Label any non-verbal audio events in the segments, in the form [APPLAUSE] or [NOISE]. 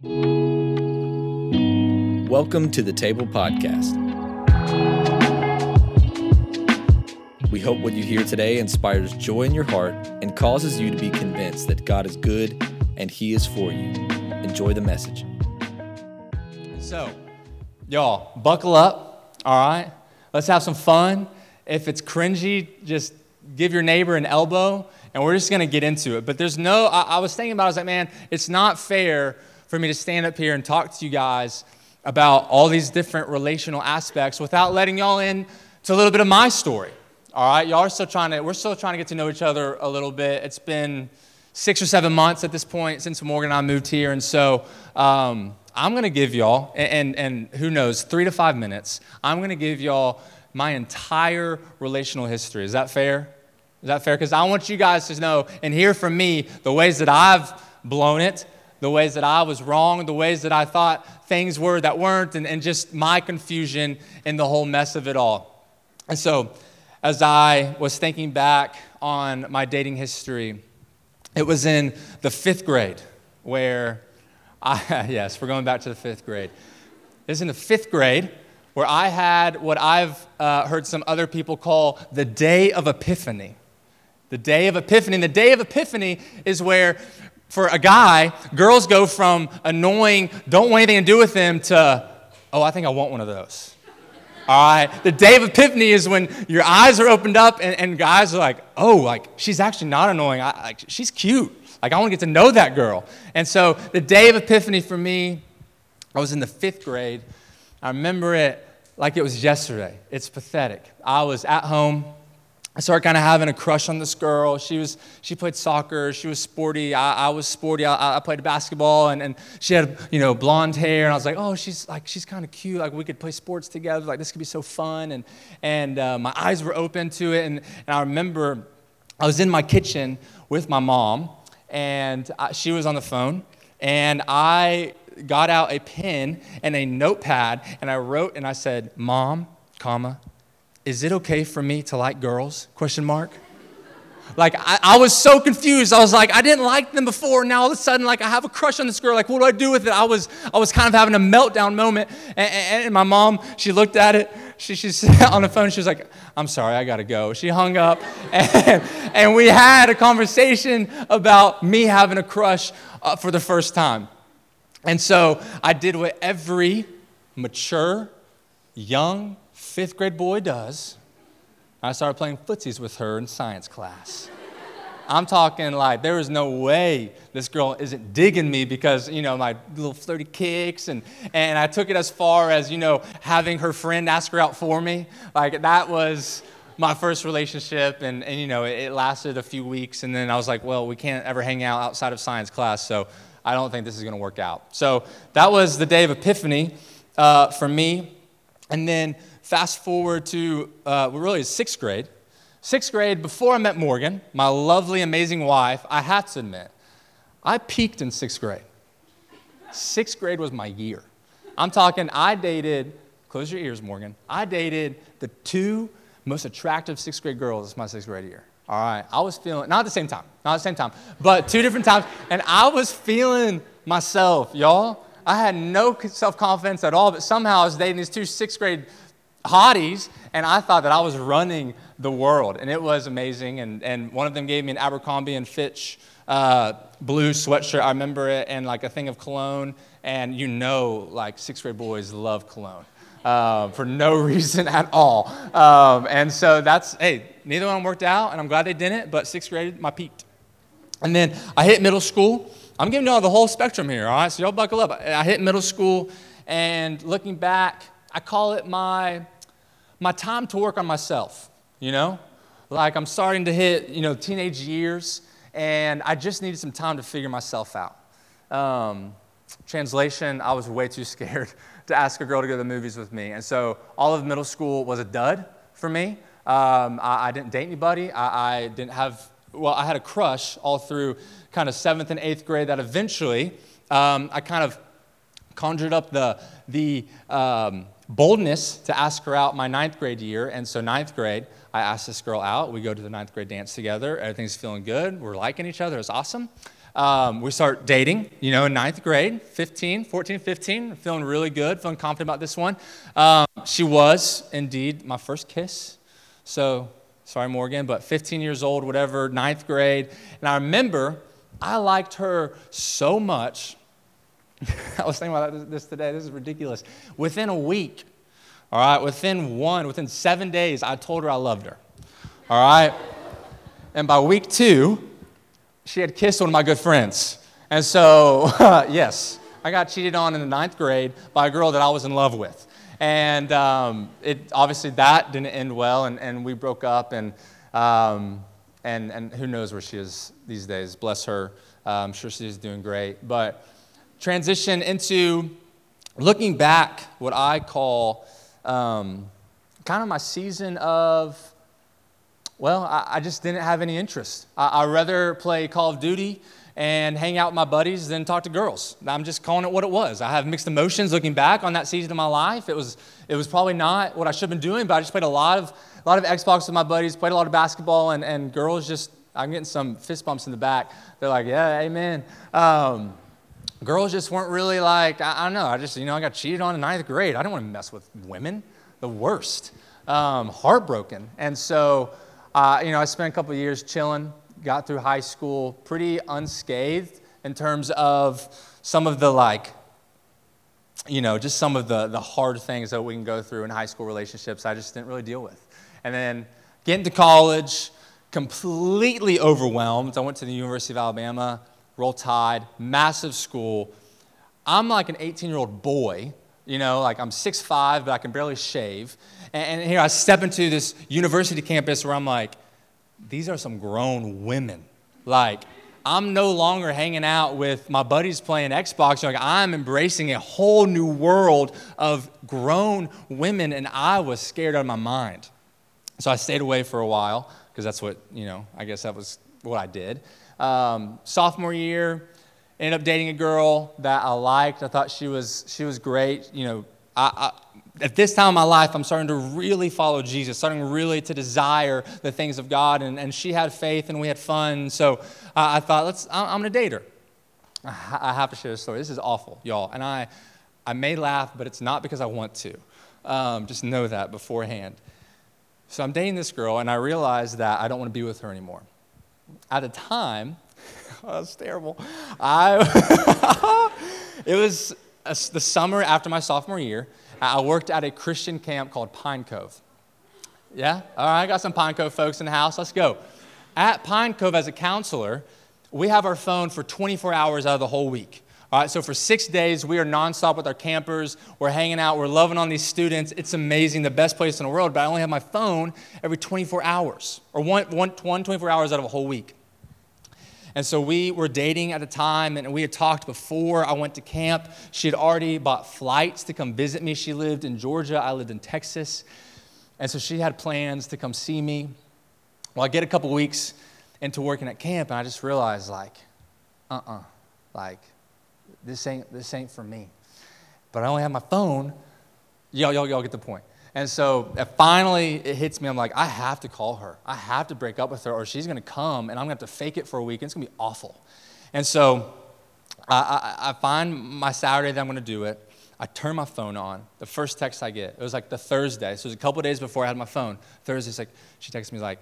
Welcome to the Table Podcast. We hope what you hear today inspires joy in your heart and causes you to be convinced that God is good and He is for you. Enjoy the message. So, y'all, buckle up, all right? Let's have some fun. If it's cringy, just give your neighbor an elbow, and we're just gonna get into it. But there's no, I, I was thinking about it, I was like, man, it's not fair for me to stand up here and talk to you guys about all these different relational aspects without letting y'all in to a little bit of my story. All right, y'all are still trying to, we're still trying to get to know each other a little bit. It's been six or seven months at this point since Morgan and I moved here. And so um, I'm going to give y'all, and, and, and who knows, three to five minutes, I'm going to give y'all my entire relational history. Is that fair? Is that fair? Because I want you guys to know and hear from me the ways that I've blown it the ways that I was wrong, the ways that I thought things were that weren't, and, and just my confusion in the whole mess of it all. And so, as I was thinking back on my dating history, it was in the fifth grade where I, [LAUGHS] yes, we're going back to the fifth grade. It was in the fifth grade where I had what I've uh, heard some other people call the day of epiphany. The day of epiphany. And the day of epiphany is where for a guy, girls go from annoying, don't want anything to do with them to, oh, I think I want one of those. All right. The day of epiphany is when your eyes are opened up and, and guys are like, oh, like she's actually not annoying. I, like she's cute. Like I want to get to know that girl. And so the day of epiphany for me, I was in the fifth grade. I remember it like it was yesterday. It's pathetic. I was at home I started kind of having a crush on this girl. She was she played soccer. She was sporty. I, I was sporty. I, I, played basketball, and, and she had you know blonde hair. And I was like, oh, she's like she's kind of cute. Like we could play sports together. Like this could be so fun. And and uh, my eyes were open to it. And, and I remember I was in my kitchen with my mom, and I, she was on the phone, and I got out a pen and a notepad, and I wrote and I said, Mom, comma, is it okay for me to like girls? Question mark. Like, I, I, was so confused. I was like, I didn't like them before. Now all of a sudden, like, I have a crush on this girl. Like, what do I do with it? I was, I was kind of having a meltdown moment. And, and, and my mom, she looked at it. She, she's [LAUGHS] on the phone. She was like, I'm sorry, I got to go. She hung up. [LAUGHS] And, and we had a conversation about me having a crush uh, for the first time. And so I did what every mature, young, fifth grade boy does. I started playing footsies with her in science class. I'm talking like there is no way this girl isn't digging me because, you know, my little flirty kicks. And, and I took it as far as, you know, having her friend ask her out for me. Like that was my first relationship. And, and you know, it, it lasted a few weeks. And then I was like, well, we can't ever hang out outside of science class. So I don't think this is going to work out. So that was the day of epiphany uh, for me. And then Fast forward to, uh, really, sixth grade. Sixth grade, before I met Morgan, my lovely, amazing wife, I have to admit, I peaked in sixth grade. Sixth grade was my year. I'm talking, I dated, close your ears, Morgan, I dated the two most attractive sixth grade girls my sixth grade year. All right, I was feeling, not at the same time, not at the same time, but two different times, and I was feeling myself, y'all. I had no self confidence at all, but somehow I was dating these two sixth grade hotties, and I thought that I was running the world, and it was amazing. And, and one of them gave me an Abercrombie and Fitch uh, blue sweatshirt. I remember it, and like a thing of cologne. And you know, like sixth grade boys love cologne. Uh, for no [LAUGHS] reason at all. Um, and so that's, hey, neither one worked out, and I'm glad they didn't, but sixth grade, my peaked. And then I hit middle school. I'm giving y'all the whole spectrum here, all right? So y'all buckle up. I hit middle school, and looking back, I call it my, my time to work on myself, you know? Like I'm starting to hit, you know, teenage years, and I just needed some time to figure myself out. Um, translation, I was way too [LAUGHS] scared to ask a girl to go to the movies with me. And so all of middle school was a dud for me. Um, I, I, didn't date anybody. I, I, didn't have, well, I had a crush all through kind of seventh and eighth grade that eventually um, I kind of conjured up the, the, um, boldness to ask her out my ninth grade year. And so, ninth grade, I asked this girl out. We go to the ninth grade dance together. Everything's feeling good. We're liking each other. It's awesome. Um, we start dating, you know, in ninth grade, 15, 14, 15, feeling really good, feeling confident about this one. Um, she was indeed my first kiss. So, sorry, Morgan, but 15 years old, whatever, ninth grade. And I remember I liked her so much. [LAUGHS] I was thinking about this today. This is ridiculous. Within a week, all right, within one, within seven days, I told her I loved her. All right? And by week two, she had kissed one of my good friends. And so, [LAUGHS] yes, I got cheated on in the ninth grade by a girl that I was in love with. And um, it, obviously that didn't end well, and, and we broke up, and, um, and, and who knows where she is these days. Bless her. Uh, I'm sure she's doing great. But transition into looking back, what I call um, kind of my season of well, I, I just didn't have any interest. I, would rather play Call of Duty and hang out with my buddies than talk to girls. I'm just calling it what it was. I have mixed emotions looking back on that season of my life. It was, it was probably not what I should have been doing, but I just played a lot of, a lot of Xbox with my buddies, played a lot of basketball, and, and girls just, I'm getting some fist bumps in the back. They're like, yeah, amen. Um, girls just weren't really like, I, I, don't know, I just, you know, I got cheated on in ninth grade. I don't want to mess with women, the worst. Um, heartbroken. And so, uh, you know, I spent a couple years chilling, got through high school pretty unscathed in terms of some of the like, you know, just some of the, the hard things that we can go through in high school relationships I just didn't really deal with. And then getting to college, completely overwhelmed. I went to the University of Alabama, Roll Tide, massive school. I'm like an 18 year old boy, you know, like I'm 6'5, but I can barely shave. And, and here I step into this university campus where I'm like, these are some grown women. Like, I'm no longer hanging out with my buddies playing Xbox. Like, I'm embracing a whole new world of grown women, and I was scared out of my mind. So I stayed away for a while because that's what, you know, I guess that was what I did. Um, sophomore year, ended up dating a girl that I liked. I thought she was, she was great. You know, I, I at this time in my life, I'm starting to really follow Jesus, starting really to desire the things of God. And, and she had faith and we had fun. So uh, I thought, let's, I'm going to date her. I have to share this story. This is awful, y'all. And I, I may laugh, but it's not because I want to. Um, just know that beforehand. So I'm dating this girl, and I realize that I don't want to be with her anymore. At a time, [LAUGHS] oh, that's terrible. I, [LAUGHS] it was a, the summer after my sophomore year, I worked at a Christian camp called Pine Cove. Yeah? All right, I got some Pine Cove folks in the house. Let's go. At Pine Cove, as a counselor, we have our phone for 24 hours out of the whole week. All right, so for six days, we are nonstop with our campers. We're hanging out. We're loving on these students. It's amazing, the best place in the world. But I only have my phone every 24 hours, or one, one, one 24 hours out of a whole week. And so we were dating at the time, and we had talked before I went to camp. She had already bought flights to come visit me. She lived in Georgia, I lived in Texas. And so she had plans to come see me. Well, I get a couple weeks into working at camp, and I just realized, like, uh uh-uh, uh, like, this ain't, this ain't for me. But I only have my phone. Y'all, y'all, y'all get the point. And so uh, finally it hits me. I'm like, I have to call her. I have to break up with her, or she's going to come and I'm going to have to fake it for a week. And it's going to be awful. And so I, I, I find my Saturday that I'm going to do it. I turn my phone on. The first text I get, it was like the Thursday. So it was a couple days before I had my phone. Thursday, like, she texts me like,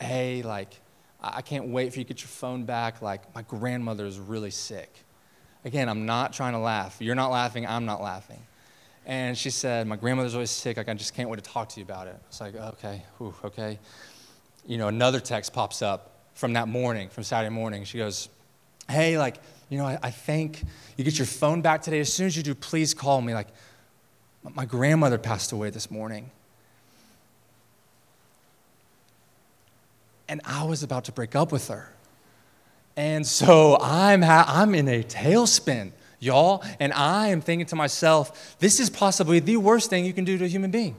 hey, like, I can't wait for you to get your phone back. Like, my grandmother is really sick. Again, I'm not trying to laugh. You're not laughing, I'm not laughing. And she said, My grandmother's always sick. Like, I just can't wait to talk to you about it. It's like, okay, whew, okay. You know, another text pops up from that morning, from Saturday morning. She goes, Hey, like, you know, I, I think you get your phone back today. As soon as you do, please call me. Like, my grandmother passed away this morning. And I was about to break up with her. And so I'm, ha- I'm in a tailspin y'all. And I am thinking to myself, this is possibly the worst thing you can do to a human being.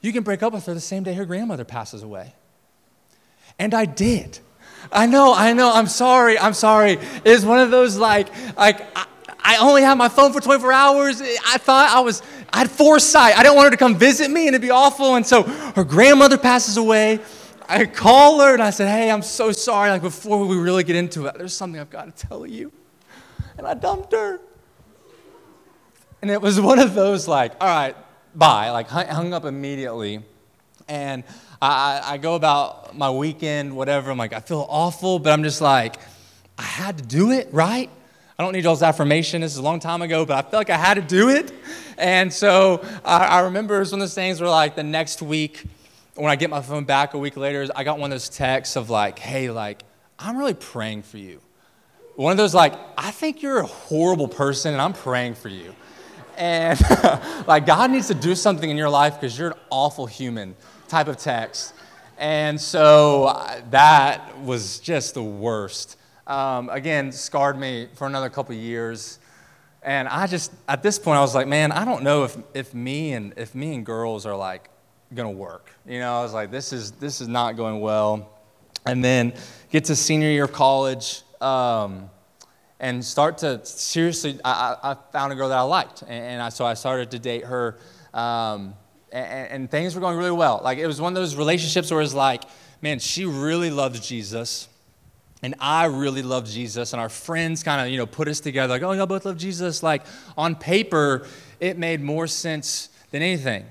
You can break up with her the same day her grandmother passes away. And I did. I know, I know, I'm sorry, I'm sorry. It's one of those like, like, I, I only have my phone for 24 hours. I thought I was, I had foresight. I didn't want her to come visit me and it'd be awful. And so her grandmother passes away. I call her and I said, Hey, I'm so sorry. Like, before we really get into it, there's something I've got to tell you. And I dumped her. And it was one of those, like, all right, bye. Like, hung up immediately. And I, I go about my weekend, whatever. I'm like, I feel awful, but I'm just like, I had to do it, right? I don't need y'all's affirmation. This is a long time ago, but I felt like I had to do it. And so I, I remember it was one of those things where, like, the next week, when I get my phone back a week later, I got one of those texts of, like, hey, like, I'm really praying for you. One of those, like, I think you're a horrible person and I'm praying for you. And, [LAUGHS] like, God needs to do something in your life because you're an awful human type of text. And so that was just the worst um, again, scarred me for another couple years. And I just, at this point, I was like, man, I don't know if, if me and if me and girls are like gonna work. You know, I was like, this is this is not going well. And then get to senior year of college um, and start to seriously. I, I, found a girl that I liked, and, and I, so I started to date her. Um, and, and things were going really well. Like it was one of those relationships where it's like, man, she really loves Jesus and I really love Jesus, and our friends kind of, you know, put us together like, oh, y'all both love Jesus. Like on paper, it made more sense than anything.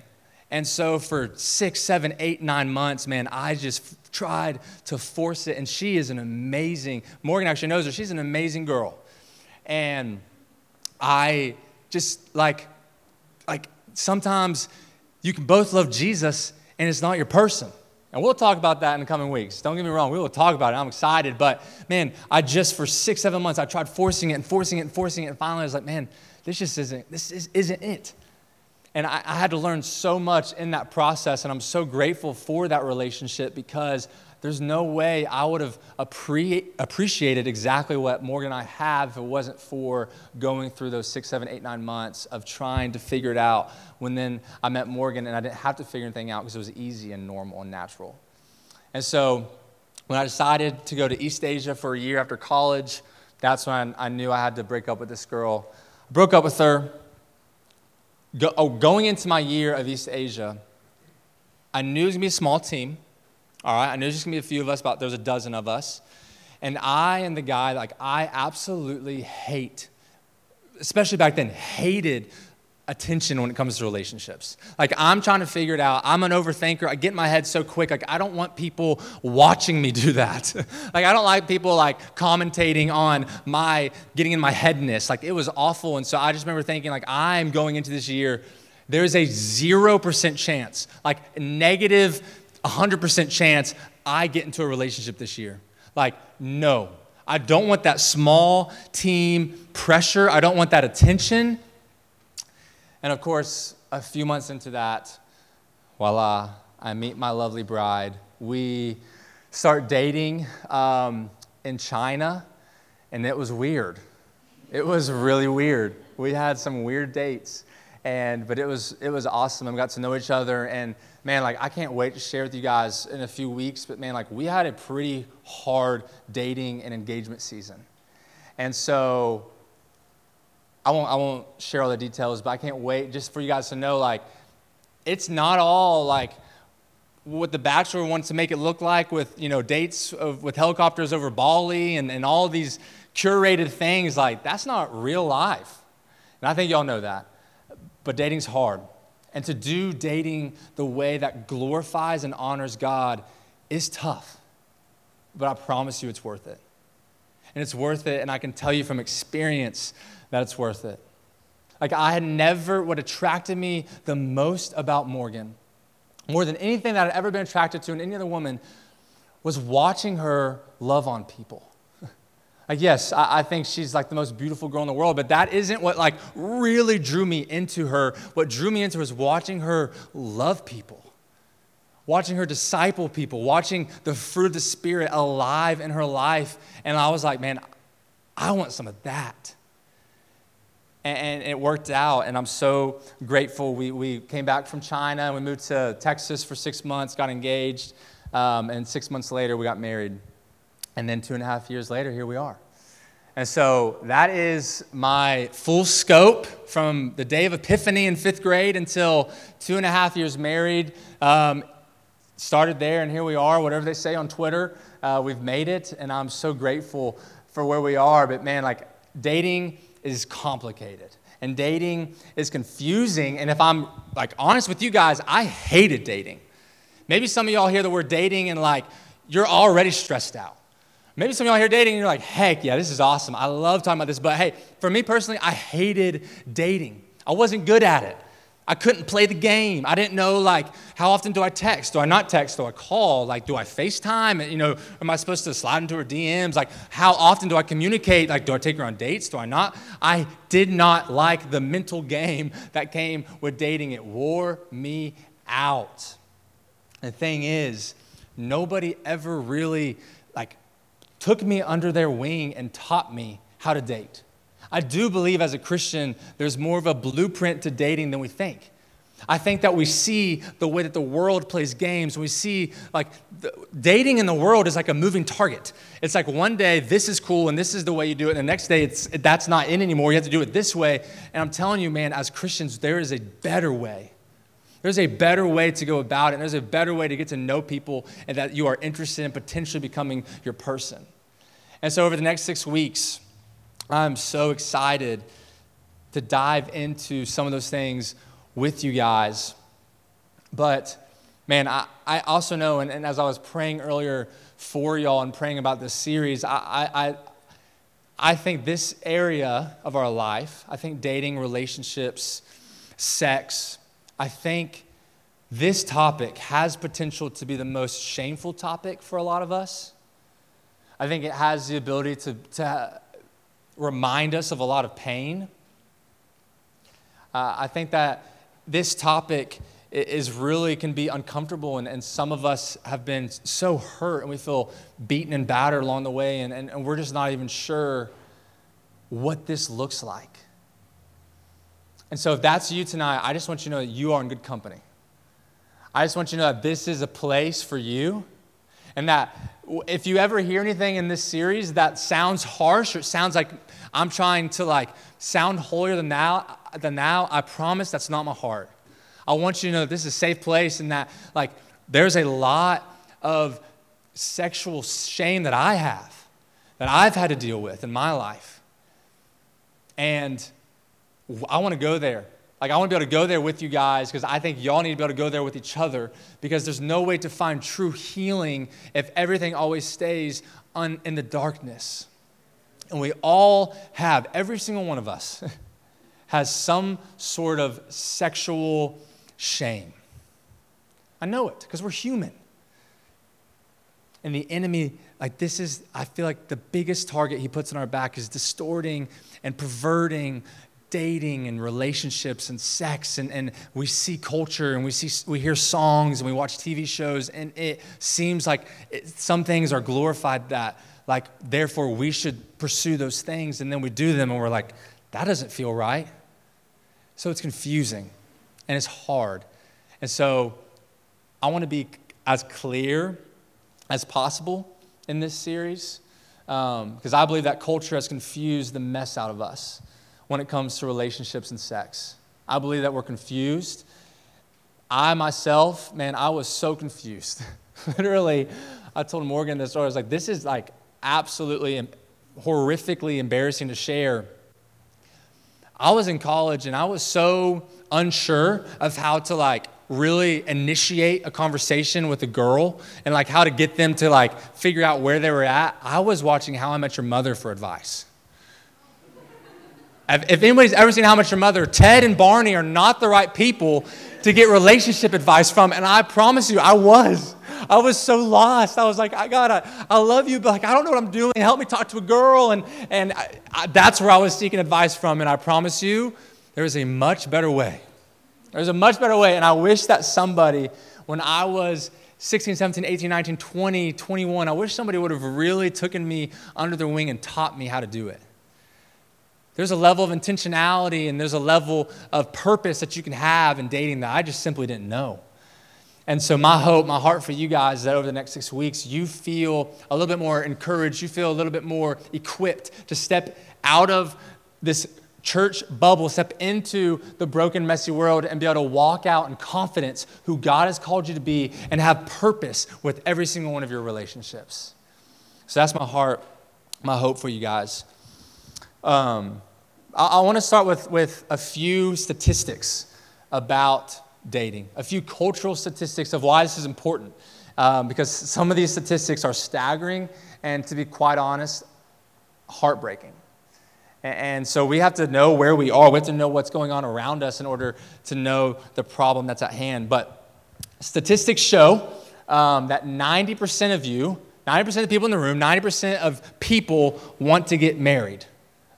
And so for six, seven, eight, nine months, man, I just tried to force it. And she is an amazing, Morgan actually knows her, she's an amazing girl. And I just like, like sometimes you can both love Jesus and it's not your person. And we'll talk about that in the coming weeks. Don't get me wrong, we will talk about it. I'm excited. But man, I just, for six, seven months, I tried forcing it and forcing it and forcing it. And finally, I was like, man, this just isn't, this is, isn't it. And I, I had to learn so much in that process. And I'm so grateful for that relationship because there's no way I would have appre- appreciated exactly what Morgan and I have if it wasn't for going through those six, seven, eight, nine months of trying to figure it out. When then I met Morgan and I didn't have to figure anything out because it was easy and normal and natural. And so when I decided to go to East Asia for a year after college, that's when I knew I had to break up with this girl. I broke up with her. Go, oh, going into my year of East Asia, I knew it was gonna be a small team. All right, I know there's just gonna be a few of us, about there's a dozen of us. And I am the guy, like, I absolutely hate, especially back then, hated attention when it comes to relationships. Like, I'm trying to figure it out. I'm an overthinker. I get in my head so quick. Like, I don't want people watching me do that. [LAUGHS] like, I don't like people, like, commentating on my getting in my headness. Like, it was awful. And so I just remember thinking, like, I'm going into this year, there's a 0% chance, like, negative 100% chance I get into a relationship this year. Like, no. I don't want that small team pressure. I don't want that attention. And of course, a few months into that, voila, I meet my lovely bride. We start dating um, in China, and it was weird. It was really weird. We had some weird dates, and but it was it was awesome. And we got to know each other, and man, like I can't wait to share with you guys in a few weeks. But man, like we had a pretty hard dating and engagement season. And so I won't, I won't share all the details, but I can't wait just for you guys to know like it's not all like what the bachelor wants to make it look like with you know dates of, with helicopters over bali and, and all these curated things like that's not real life and i think y'all know that but dating's hard and to do dating the way that glorifies and honors God is tough. But I promise you it's worth it. And it's worth it, and I can tell you from experience that it's worth it. Like, I had never, what attracted me the most about Morgan, more than anything that I'd ever been attracted to in any other woman, was watching her love on people. [LAUGHS] Like, yes, I, I, think she's like the most beautiful girl in the world, but that isn't what like really drew me into her. What drew me into her was watching her love people, watching her disciple people, watching the fruit of the Spirit alive in her life. And I was like, man, I want some of that. And, it worked out, and I'm so grateful. We, we came back from China and we moved to Texas for six months, got engaged, um, and six months later, we got married. And then two and a half years later, here we are. And so that is my full scope from the day of Epiphany in fifth grade until two and a half years married. Um, started there, and here we are. Whatever they say on Twitter, uh, we've made it, and I'm so grateful for where we are. But man, like dating is complicated, and dating is confusing. And if I'm like honest with you guys, I hated dating. Maybe some of y'all hear the word dating and like you're already stressed out. Maybe some of y'all here dating and you're like, heck yeah, this is awesome. I love talking about this. But hey, for me personally, I hated dating. I wasn't good at it. I couldn't play the game. I didn't know like how often do I text? Do I not text? Do I call? Like do I FaceTime? You know, am I supposed to slide into her DMs? Like how often do I communicate? Like do I take her on dates? Do I not? I did not like the mental game that came with dating. It wore me out. The thing is, nobody ever really like took me under their wing and taught me how to date. I do believe as a Christian, there's more of a blueprint to dating than we think. I think that we see the way that the world plays games. We see like dating in the world is like a moving target. It's like one day this is cool and this is the way you do it, and the next day it's that's not in anymore. You have to do it this way. And I'm telling you, man, as Christians, there is a better way. There's a better way to go about it. And there's a better way to get to know people and that you are interested in potentially becoming your person. And so over the next six weeks, I'm so excited to dive into some of those things with you guys. But man, I, I also know, and, and as I was praying earlier for y'all and praying about this series, I, I, I think this area of our life, I think dating, relationships, sex, I think this topic has potential to be the most shameful topic for a lot of us. I think it has the ability to, to remind us of a lot of pain. Uh, I think that this topic is really can be uncomfortable and, and some of us have been so hurt and we feel beaten and battered along the way and, and, and we're just not even sure what this looks like and so if that's you tonight i just want you to know that you are in good company i just want you to know that this is a place for you and that if you ever hear anything in this series that sounds harsh or it sounds like I'm trying to like sound holier than now, than now, I promise that's not my heart. I want you to know that this is a safe place and that like there's a lot of sexual shame that I have, that I've had to deal with in my life. And I want to go there. Like, I want to be able to go there with you guys because I think y'all need to be able to go there with each other because there's no way to find true healing if everything always stays un- in the darkness. And we all have, every single one of us [LAUGHS] has some sort of sexual shame. I know it because we're human. And the enemy, like, this is, I feel like the biggest target he puts on our back is distorting and perverting dating and relationships and sex and, and we see culture and we see we hear songs and we watch tv shows and it seems like it, some things are glorified that like therefore we should pursue those things and then we do them and we're like that doesn't feel right so it's confusing and it's hard and so i want to be as clear as possible in this series because um, i believe that culture has confused the mess out of us when it comes to relationships and sex. I believe that we're confused. I myself, man, I was so confused. [LAUGHS] Literally, I told Morgan this story. I was like, this is like absolutely horrifically embarrassing to share. I was in college and I was so unsure of how to like really initiate a conversation with a girl and like how to get them to like figure out where they were at. I was watching How I Met Your Mother for advice. If anybody's ever seen How I Met Your Mother, Ted and Barney are not the right people to get relationship advice from. And I promise you, I was. I was so lost. I was like, I gotta, I love you, but like, I don't know what I'm doing. Help me talk to a girl. And, and I, I, that's where I was seeking advice from. And I promise you, there is a much better way. There's a much better way. And I wish that somebody, when I was 16, 17, 18, 19, 20, 21, I wish somebody would have really taken me under their wing and taught me how to do it. There's a level of intentionality and there's a level of purpose that you can have in dating that I just simply didn't know. And so, my hope, my heart for you guys is that over the next six weeks, you feel a little bit more encouraged, you feel a little bit more equipped to step out of this church bubble, step into the broken, messy world, and be able to walk out in confidence who God has called you to be and have purpose with every single one of your relationships. So that's my heart, my hope for you guys. Um, I, I want to start with, with a few statistics about dating, a few cultural statistics of why this is important. Um, because some of these statistics are staggering and, to be quite honest, heartbreaking. And so we have to know where we are. We have to know what's going on around us in order to know the problem that's at hand. But statistics show um, that 90% of you, 90% of the people in the room, 90% of people want to get married.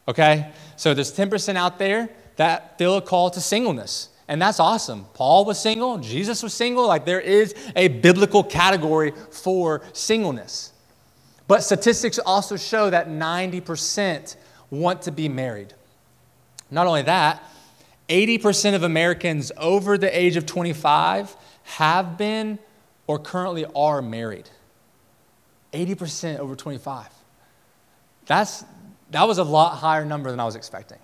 Okay? So there's 10% out there that feel a call to singleness. And that's awesome. Paul was single, Jesus was single. Like there is a biblical category for singleness. But statistics also show that 90% want to be married. Not only that, 80% of Americans over the age of 25 have been or currently are married. 80% over 25. That's, that was a lot higher number than I was expecting.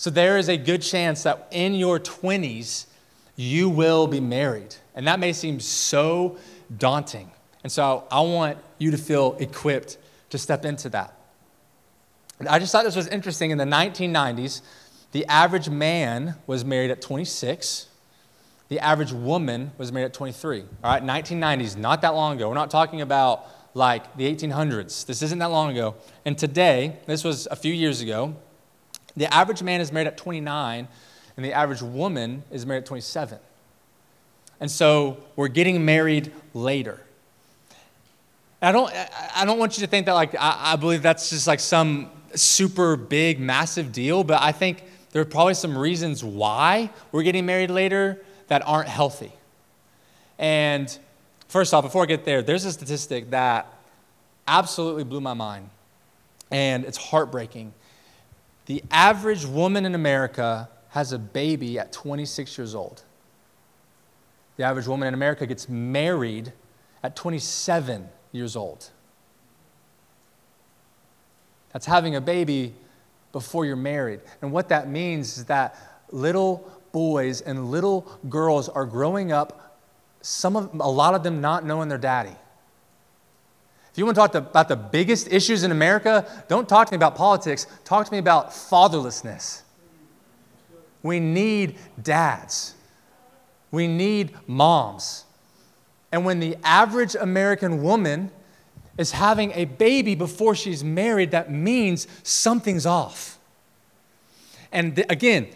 So there is a good chance that in your 20s, you will be married. And that may seem so daunting. And so I want you to feel equipped to step into that. I just thought this was interesting. In the 1990s, the average man was married at 26. The average woman was married at 23. All right, 1990s, not that long ago. We're not talking about like the 1800s. This isn't that long ago. And today, this was a few years ago, the average man is married at 29, and the average woman is married at 27. And so we're getting married later. I don't, I don't want you to think that like I, I believe that's just like some super big, massive deal, but I think there are probably some reasons why we're getting married later that aren't healthy. And first off, before I get there, there's a statistic that absolutely blew my mind, and it's heartbreaking. The average woman in America has a baby at 26 years old. The average woman in America gets married at 27 years old. That's having a baby before you're married. And what that means is that little boys and little girls are growing up, some of, a lot of them not knowing their daddy. If you want to talk to, about the biggest issues in America, don't talk to me about politics. Talk to me about fatherlessness. We need dads. We need moms. And when the average American woman is having a baby before she's married, that means something's off. And th- again,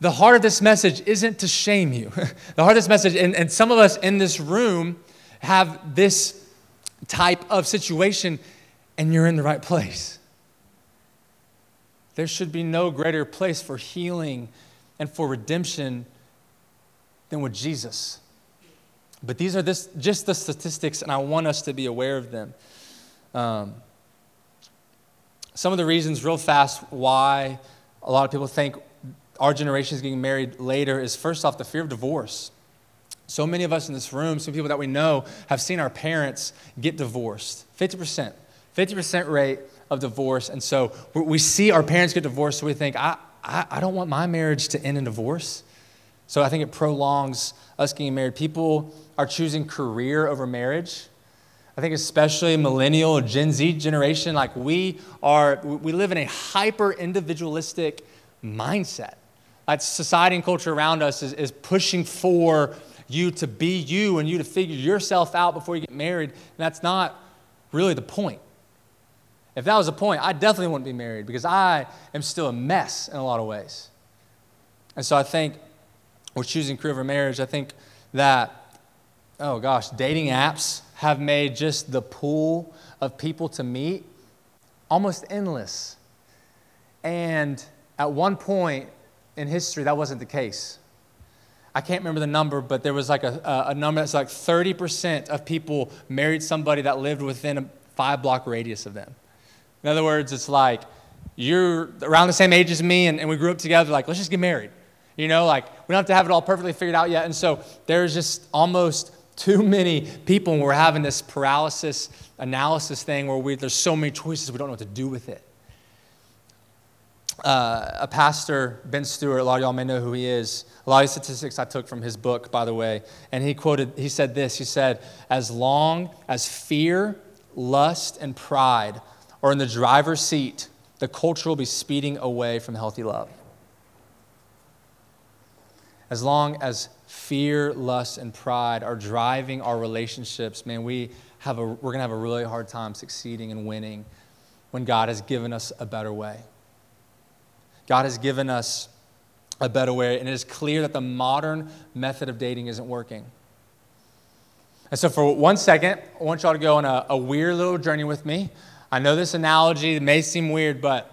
the heart of this message isn't to shame you. [LAUGHS] the heart of this message, and, and some of us in this room have this type of situation, and you're in the right place. There should be no greater place for healing and for redemption than with Jesus. But these are this, just the statistics, and I want us to be aware of them. Um, some of the reasons, real fast, why a lot of people think our generation is getting married later is first off the fear of divorce. So many of us in this room, some people that we know, have seen our parents get divorced 50%, 50% rate of divorce. And so we see our parents get divorced, so we think, I, I, I don't want my marriage to end in divorce. So I think it prolongs us getting married. People are choosing career over marriage. I think especially millennial Gen Z generation, like we are, we live in a hyper individualistic mindset. Like society and culture around us is, is pushing for you to be you and you to figure yourself out before you get married. And that's not really the point. If that was the point, I definitely wouldn't be married because I am still a mess in a lot of ways. And so I think we're choosing career over marriage. I think that, oh gosh, dating apps have made just the pool of people to meet almost endless. And at one point in history, that wasn't the case. I can't remember the number, but there was like a, a number that's like 30% of people married somebody that lived within a five block radius of them. In other words, it's like you're around the same age as me and, and we grew up together, like, let's just get married. You know, like we don't have to have it all perfectly figured out yet. And so there's just almost too many people and we're having this paralysis analysis thing where we, there's so many choices we don't know what to do with it. Uh, a pastor, Ben Stuart, a lot of y'all may know who he is. A lot of statistics I took from his book, by the way. And he quoted, he said this He said, As long as fear, lust, and pride are in the driver's seat, the culture will be speeding away from healthy love. As long as fear, lust, and pride are driving our relationships, man, we have a, we're going to have a really hard time succeeding and winning when God has given us a better way. God has given us a better way, and it is clear that the modern method of dating isn't working. And so, for one second, I want y'all to go on a, a weird little journey with me. I know this analogy may seem weird, but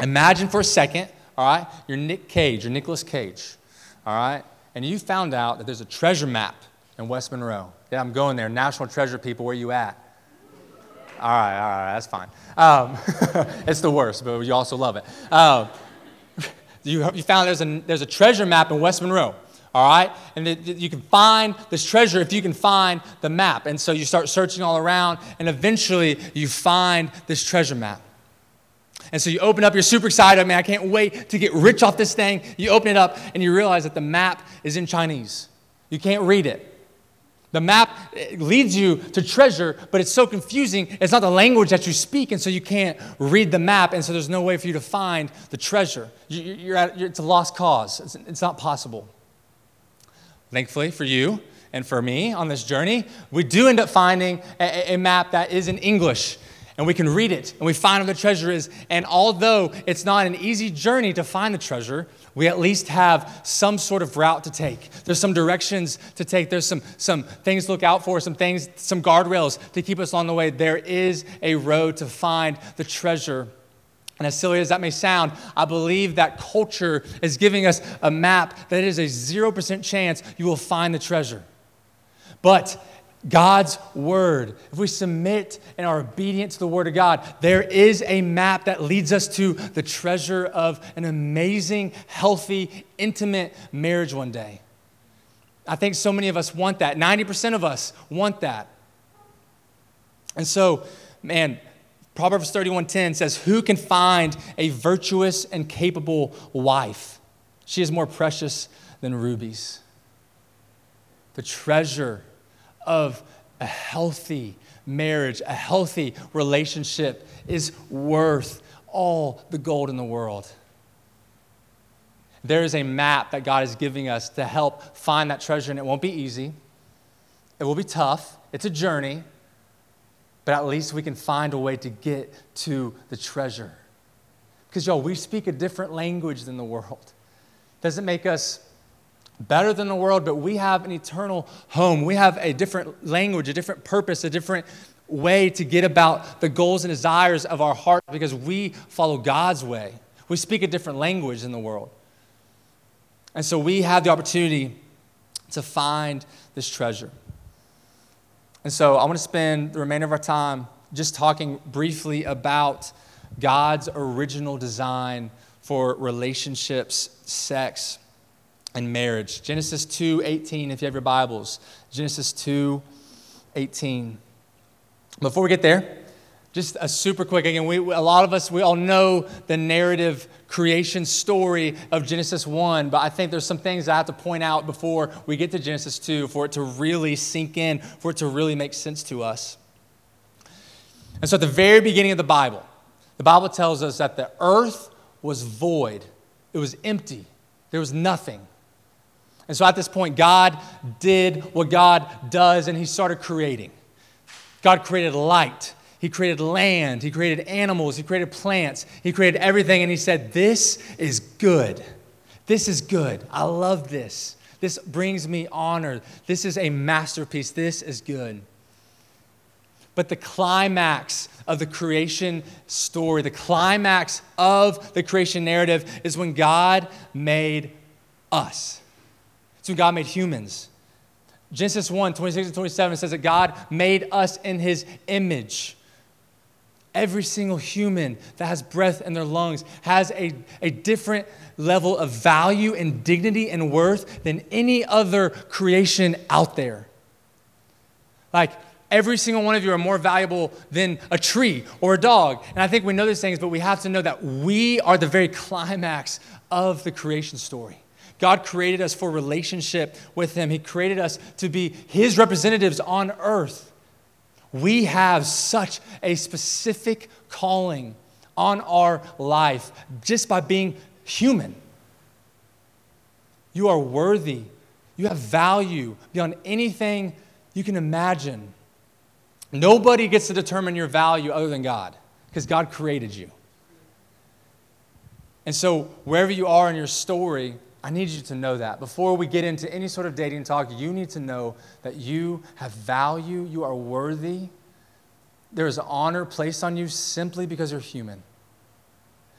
imagine for a second, all right, you're Nick Cage, you're Nicolas Cage, all right, and you found out that there's a treasure map in West Monroe. Yeah, I'm going there. National treasure people, where you at? All right, all right, that's fine. Um, [LAUGHS] it's the worst, but you also love it. Um, you, you found there's a, there's a treasure map in West Monroe, all right? And it, you can find this treasure if you can find the map. And so you start searching all around, and eventually you find this treasure map. And so you open up, you're super excited. I mean, I can't wait to get rich off this thing. You open it up, and you realize that the map is in Chinese. You can't read it. The map leads you to treasure, but it's so confusing. It's not the language that you speak, and so you can't read the map, and so there's no way for you to find the treasure. You're at, you're, it's a lost cause. It's, it's not possible. Thankfully for you and for me on this journey, we do end up finding a, a map that is in English and we can read it and we find where the treasure is. And although it's not an easy journey to find the treasure, we at least have some sort of route to take. There's some directions to take. There's some, some things to look out for, some things, some guardrails to keep us on the way. There is a road to find the treasure. And as silly as that may sound, I believe that culture is giving us a map that is a 0% chance you will find the treasure. But God's word, if we submit and are obedient to the word of God, there is a map that leads us to the treasure of an amazing, healthy, intimate marriage one day. I think so many of us want that. 90% of us want that. And so, man, Proverbs 31:10 says, "Who can find a virtuous and capable wife? She is more precious than rubies." The treasure of a healthy marriage, a healthy relationship is worth all the gold in the world. There is a map that God is giving us to help find that treasure, and it won't be easy. It will be tough. It's a journey, but at least we can find a way to get to the treasure. Because, y'all, we speak a different language than the world. Doesn't make us better than the world, but we have an eternal home. We have a different language, a different purpose, a different way to get about the goals and desires of our heart because we follow God's way. We speak a different language in the world. And so we have the opportunity to find this treasure. And so I want to spend the remainder of our time just talking briefly about God's original design for relationships, sex, and marriage. Genesis 2:18 if you have your Bibles. Genesis 2:18. Before we get there, just a super quick again, we, a lot of us, we all know the narrative creation story of Genesis 1, but I think there's some things I have to point out before we get to Genesis 2 for it to really sink in, for it to really make sense to us. And so at the very beginning of the Bible, the Bible tells us that the earth was void, it was empty, there was nothing. And so at this point, God did what God does, and He started creating. God created light, He created land, He created animals, He created plants, He created everything, and He said, This is good. This is good. I love this. This brings me honor. This is a masterpiece. This is good. But the climax of the creation story, the climax of the creation narrative is when God made us. When God made humans. Genesis 1 26 and 27 says that God made us in his image. Every single human that has breath in their lungs has a, a different level of value and dignity and worth than any other creation out there. Like, Every single one of you are more valuable than a tree or a dog. And I think we know these things, but we have to know that we are the very climax of the creation story. God created us for relationship with Him, He created us to be His representatives on earth. We have such a specific calling on our life just by being human. You are worthy. You have value beyond anything you can imagine. Nobody gets to determine your value other than God because God created you. And so, wherever you are in your story, I need you to know that. Before we get into any sort of dating talk, you need to know that you have value, you are worthy. There is honor placed on you simply because you're human.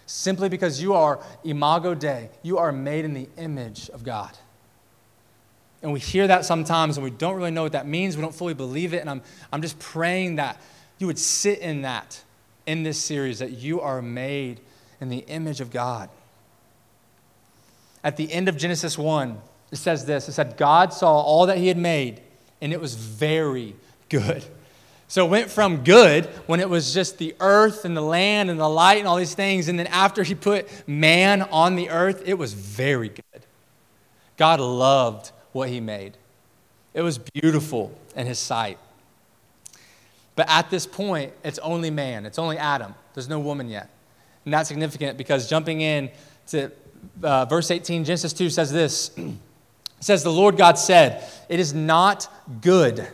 Simply because you are imago Dei, you are made in the image of God. And we hear that sometimes and we don't really know what that means. We don't fully believe it. And I'm, I'm just praying that you would sit in that in this series, that you are made in the image of God. At the end of Genesis 1, it says this it said, God saw all that he had made, and it was very good. So it went from good when it was just the earth and the land and the light and all these things. And then after he put man on the earth, it was very good. God loved what he made, it was beautiful in his sight. But at this point, it's only man, it's only Adam. There's no woman yet. And that's significant because jumping in to uh, verse 18, Genesis 2 says this. [CLEARS THROAT] Says, The Lord God said, It is not good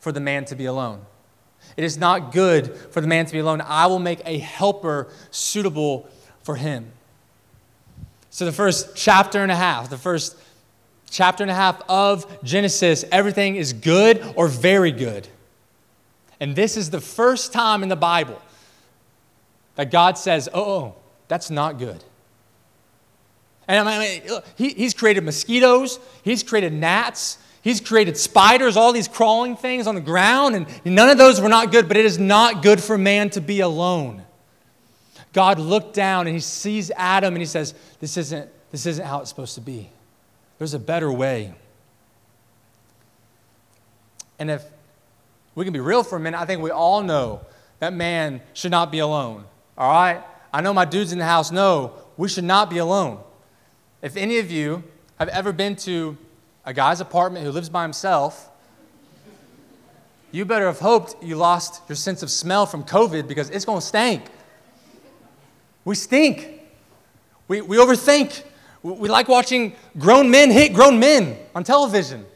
for the man to be alone. It is not good for the man to be alone. I will make a helper suitable for him. So, the first chapter and a half, the first chapter and a half of Genesis, everything is good or very good. And this is the first time in the Bible that God says, oh, oh that's not good. And I mean, he, he's created mosquitoes, he's created gnats, he's created spiders, all these crawling things on the ground, and none of those were not good, but it is not good for man to be alone. God looked down and he sees Adam and he says, This isn't, this isn't how it's supposed to be. There's a better way. And if we can be real for a minute, I think we all know that man should not be alone. All right? I know my dudes in the house know we should not be alone. If any of you have ever been to a guy's apartment who lives by himself, you better have hoped you lost your sense of smell from COVID because it's going to stink. We stink. We, we overthink. We, we like watching grown men hit grown men on television.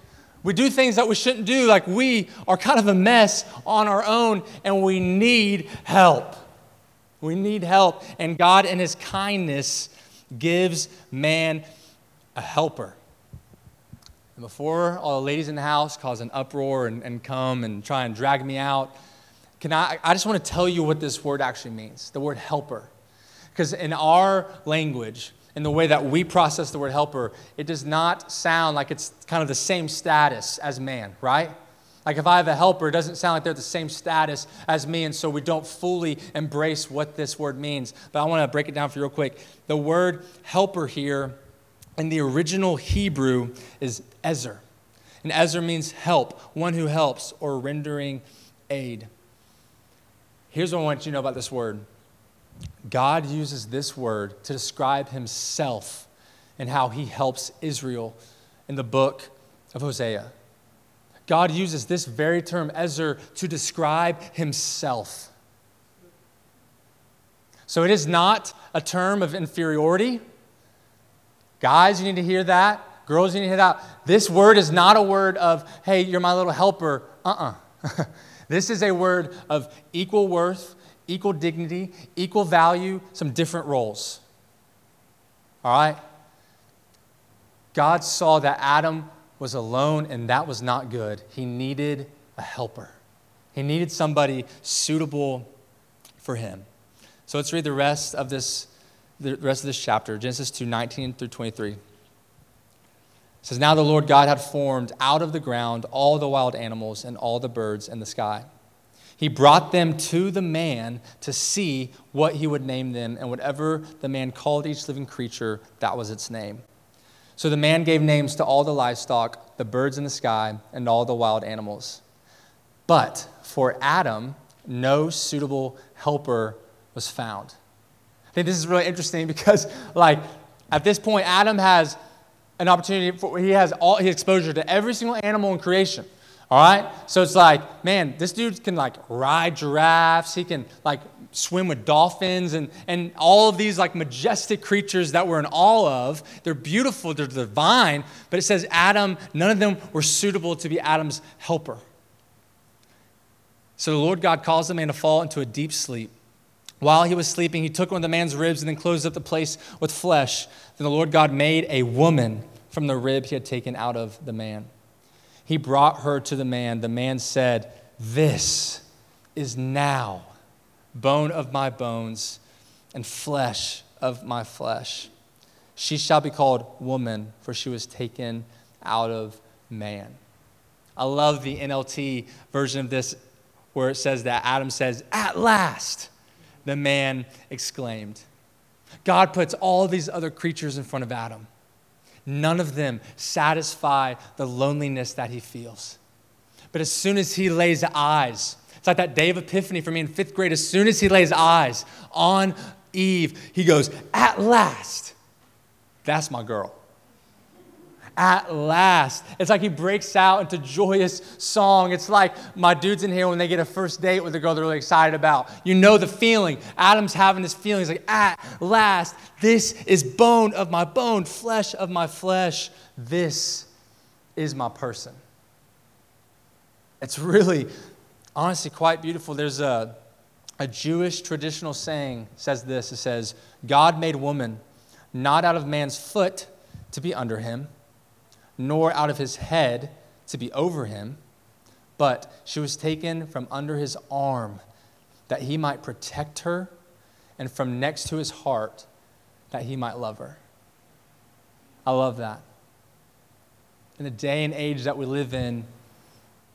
We do things that we shouldn't do, like we are kind of a mess on our own and we need help. We need help. And God, in His kindness, gives man a helper. And before all the ladies in the house cause an uproar and, and come and try and drag me out, can I, I just want to tell you what this word actually means the word helper. Because in our language, in the way that we process the word helper, it does not sound like it's kind of the same status as man, right? Like if I have a helper, it doesn't sound like they're the same status as me, and so we don't fully embrace what this word means. But I want to break it down for you real quick. The word helper here in the original Hebrew is ezer. And ezer means help, one who helps or rendering aid. Here's what I want you to know about this word God uses this word to describe himself and how he helps Israel in the book of Hosea. God uses this very term, Ezer, to describe himself. So it is not a term of inferiority. Guys, you need to hear that. Girls, you need to hear that. This word is not a word of, hey, you're my little helper. Uh uh-uh. uh [LAUGHS] this is a word of equal worth, equal dignity, equal value, some different roles. All right? God saw that Adam was alone, and that was not good. He needed a helper, he needed somebody suitable for him. So let's read the rest of this, the rest of this chapter, Genesis 2 19 through 23. It says, Now the Lord God had formed out of the ground all the wild animals and all the birds in the sky. He brought them to the man to see what he would name them, and whatever the man called each living creature, that was its name. So the man gave names to all the livestock, the birds in the sky, and all the wild animals. But for Adam, no suitable helper was found. I think this is really interesting [LAUGHS] because, like, at this point, Adam has an opportunity for, he has all his exposure to every single animal in creation. All right? So it's like, man, this dude can like ride giraffes, he can like swim with dolphins and, and all of these like majestic creatures that we're in awe of. They're beautiful, they're divine, but it says Adam, none of them were suitable to be Adam's helper. So the Lord God caused the man to fall into a deep sleep. While he was sleeping, he took one of the man's ribs and then closed up the place with flesh. Then the Lord God made a woman from the rib he had taken out of the man. He brought her to the man. The man said, This is now bone of my bones and flesh of my flesh. She shall be called woman, for she was taken out of man. I love the NLT version of this where it says that Adam says, At last the man exclaimed. God puts all these other creatures in front of Adam. None of them satisfy the loneliness that he feels. But as soon as he lays eyes, it's like that day of epiphany for me in fifth grade. As soon as he lays eyes on Eve, he goes, At last, that's my girl at last. It's like he breaks out into joyous song. It's like my dudes in here when they get a first date with a girl they're really excited about. You know the feeling. Adam's having this feeling. He's like, at last, this is bone of my bone, flesh of my flesh. This is my person. It's really, honestly, quite beautiful. There's a, a Jewish traditional saying says this. It says, God made woman not out of man's foot to be under him nor out of his head to be over him, but she was taken from under his arm that he might protect her, and from next to his heart that he might love her. I love that. In the day and age that we live in,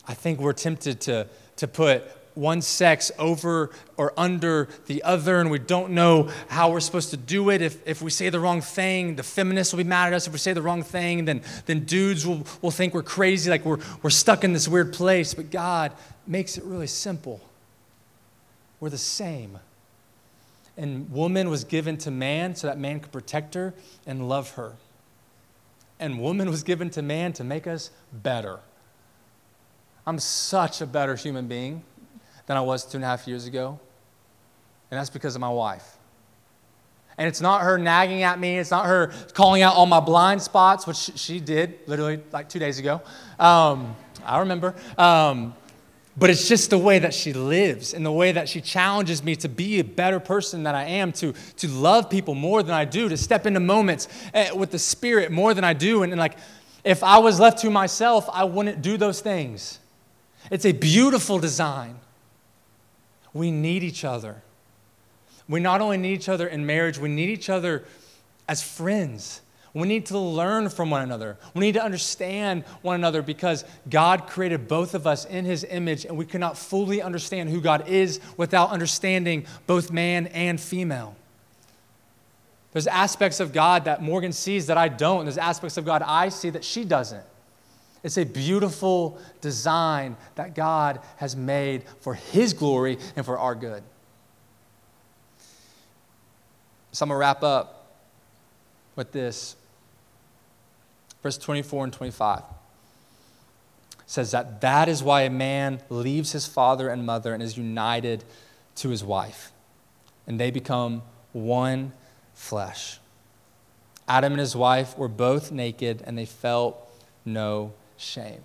I think we're tempted to, to put one sex over or under the other, and we don't know how we're supposed to do it. If, if we say the wrong thing, the feminists will be mad at us. If we say the wrong thing, then, then dudes will, will think we're crazy, like we're, we're stuck in this weird place. But God makes it really simple. We're the same. And woman was given to man so that man could protect her and love her. And woman was given to man to make us better. I'm such a better human being than I was two and a half years ago. And that's because of my wife. And it's not her nagging at me. It's not her calling out all my blind spots, which she did literally like two days ago. Um, I remember. Um, but it's just the way that she lives and the way that she challenges me to be a better person than I am, to, to love people more than I do, to step into moments eh, with the Spirit more than I do. And, and like, if I was left to myself, I wouldn't do those things. It's a beautiful design. We need each other. We not only need each other in marriage, we need each other as friends. We need to learn from one another. We need to understand one another because God created both of us in His image, and we cannot fully understand who God is without understanding both man and female. There's aspects of God that Morgan sees that I don't. There's aspects of God I see that she doesn't. It's a beautiful design that God has made for His glory and for our good. So I'm going to wrap up with this. Verse 24 and 25 says that that is why a man leaves his father and mother and is united to his wife, and they become one flesh. Adam and his wife were both naked, and they felt no shame.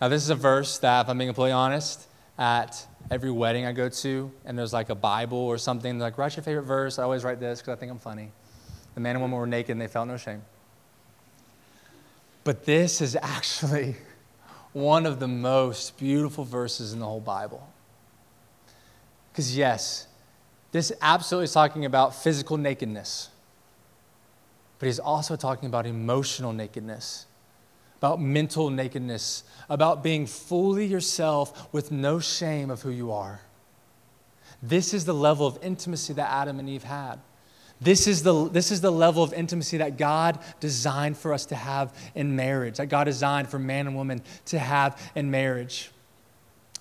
Now, this is a verse that, if I'm being completely honest, at every wedding I go to, and there's like a Bible or something, like, write your favorite verse. I always write this because I think I'm funny. The man and woman were naked and they felt no shame. But this is actually [LAUGHS] one of the most beautiful verses in the whole Bible. Because, yes, this absolutely is talking about physical nakedness, but he's also talking about emotional nakedness about mental nakedness, about being fully yourself with no shame of who you are. This is the level of intimacy that Adam and Eve had. This is, the, this is the level of intimacy that God designed for us to have in marriage, that God designed for man and woman to have in marriage.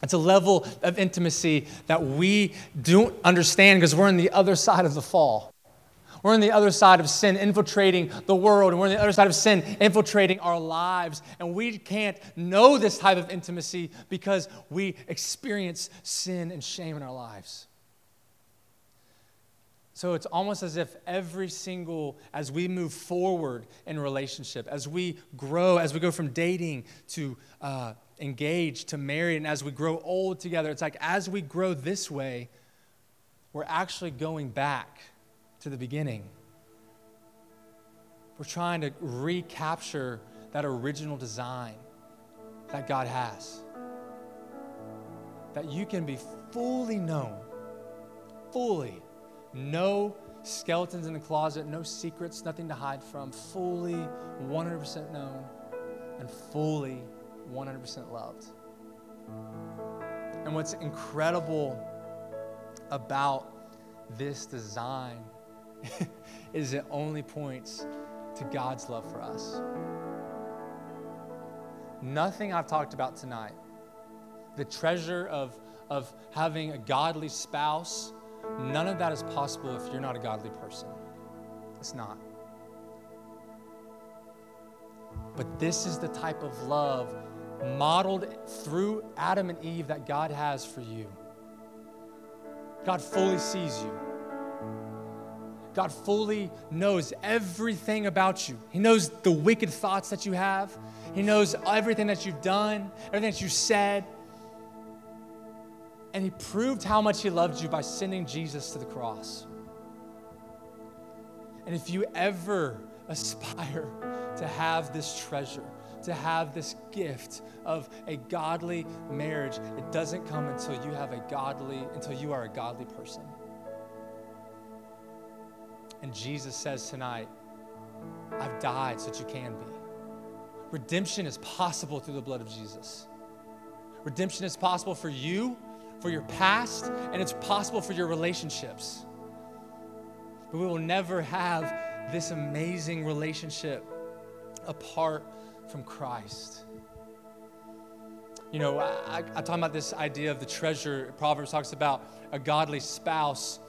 It's a level of intimacy that we don't understand because we're on the other side of the fall. We're on the other side of sin infiltrating the world, and we're on the other side of sin infiltrating our lives. And we can't know this type of intimacy because we experience sin and shame in our lives. So it's almost as if every single, as we move forward in relationship, as we grow, as we go from dating to uh, engaged to married, and as we grow old together, it's like as we grow this way, we're actually going back to the beginning. We're trying to recapture that original design that God has. That you can be fully known, fully. No skeletons in the closet, no secrets, nothing to hide from, fully 100% known and fully 100% loved. And what's incredible about this design [LAUGHS] is it only points to God's love for us. Nothing I've talked about tonight, the treasure of, of having a godly spouse, none of that is possible if you're not a godly person. It's not. But this is the type of love modeled through Adam and Eve that God has for you. God fully sees you. God fully knows everything about you. He knows the wicked thoughts that you have. He knows everything that you've done, everything that you said. And He proved how much He loved you by sending Jesus to the cross. And if you ever [LAUGHS] aspire to have this treasure, to have this gift of a godly marriage, it doesn't come until you have a godly, until you are a godly person. And Jesus says tonight, I've died so that you can be. Redemption is possible through the blood of Jesus. Redemption is possible for you, for your past, and it's possible for your relationships. But we will never have this amazing relationship apart from Christ. You know, I, I talk about this idea of the treasure. Proverbs talks about a godly spouse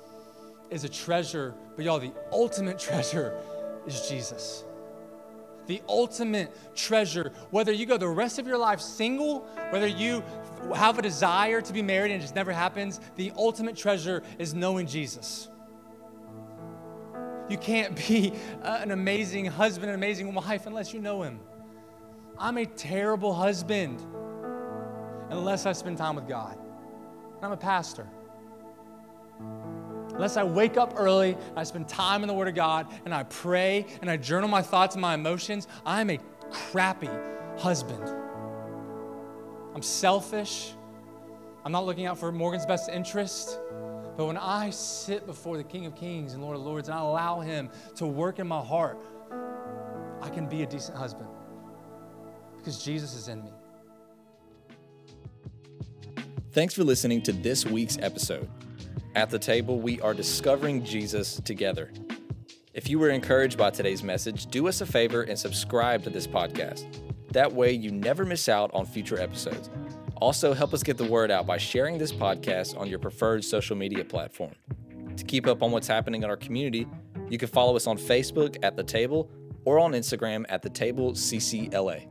is a treasure, but y'all, the ultimate [LAUGHS] treasure is Jesus. The ultimate treasure, whether you go the rest of your life single, whether you have a desire to be married and it just never happens, the ultimate treasure is knowing Jesus. You can't be uh, an amazing husband, an amazing wife unless you know him. I'm a terrible husband unless I spend time with God. I'm a pastor. Unless I wake up early, I spend time in the Word of God, and I pray and I journal my thoughts and my emotions, I'm a crappy husband. I'm selfish. I'm not looking out for Morgan's best interest. But when I sit before the King of Kings and Lord of Lords and I allow Him to work in my heart, I can be a decent husband because Jesus is in me. Thanks for listening to this week's episode. At the table, we are discovering Jesus together. If you were encouraged by today's message, do us a favor and subscribe to this podcast. That way, you never miss out on future episodes. Also, help us get the word out by sharing this podcast on your preferred social media platform. To keep up on what's happening in our community, you can follow us on Facebook at The Table or on Instagram at The Table CCLA.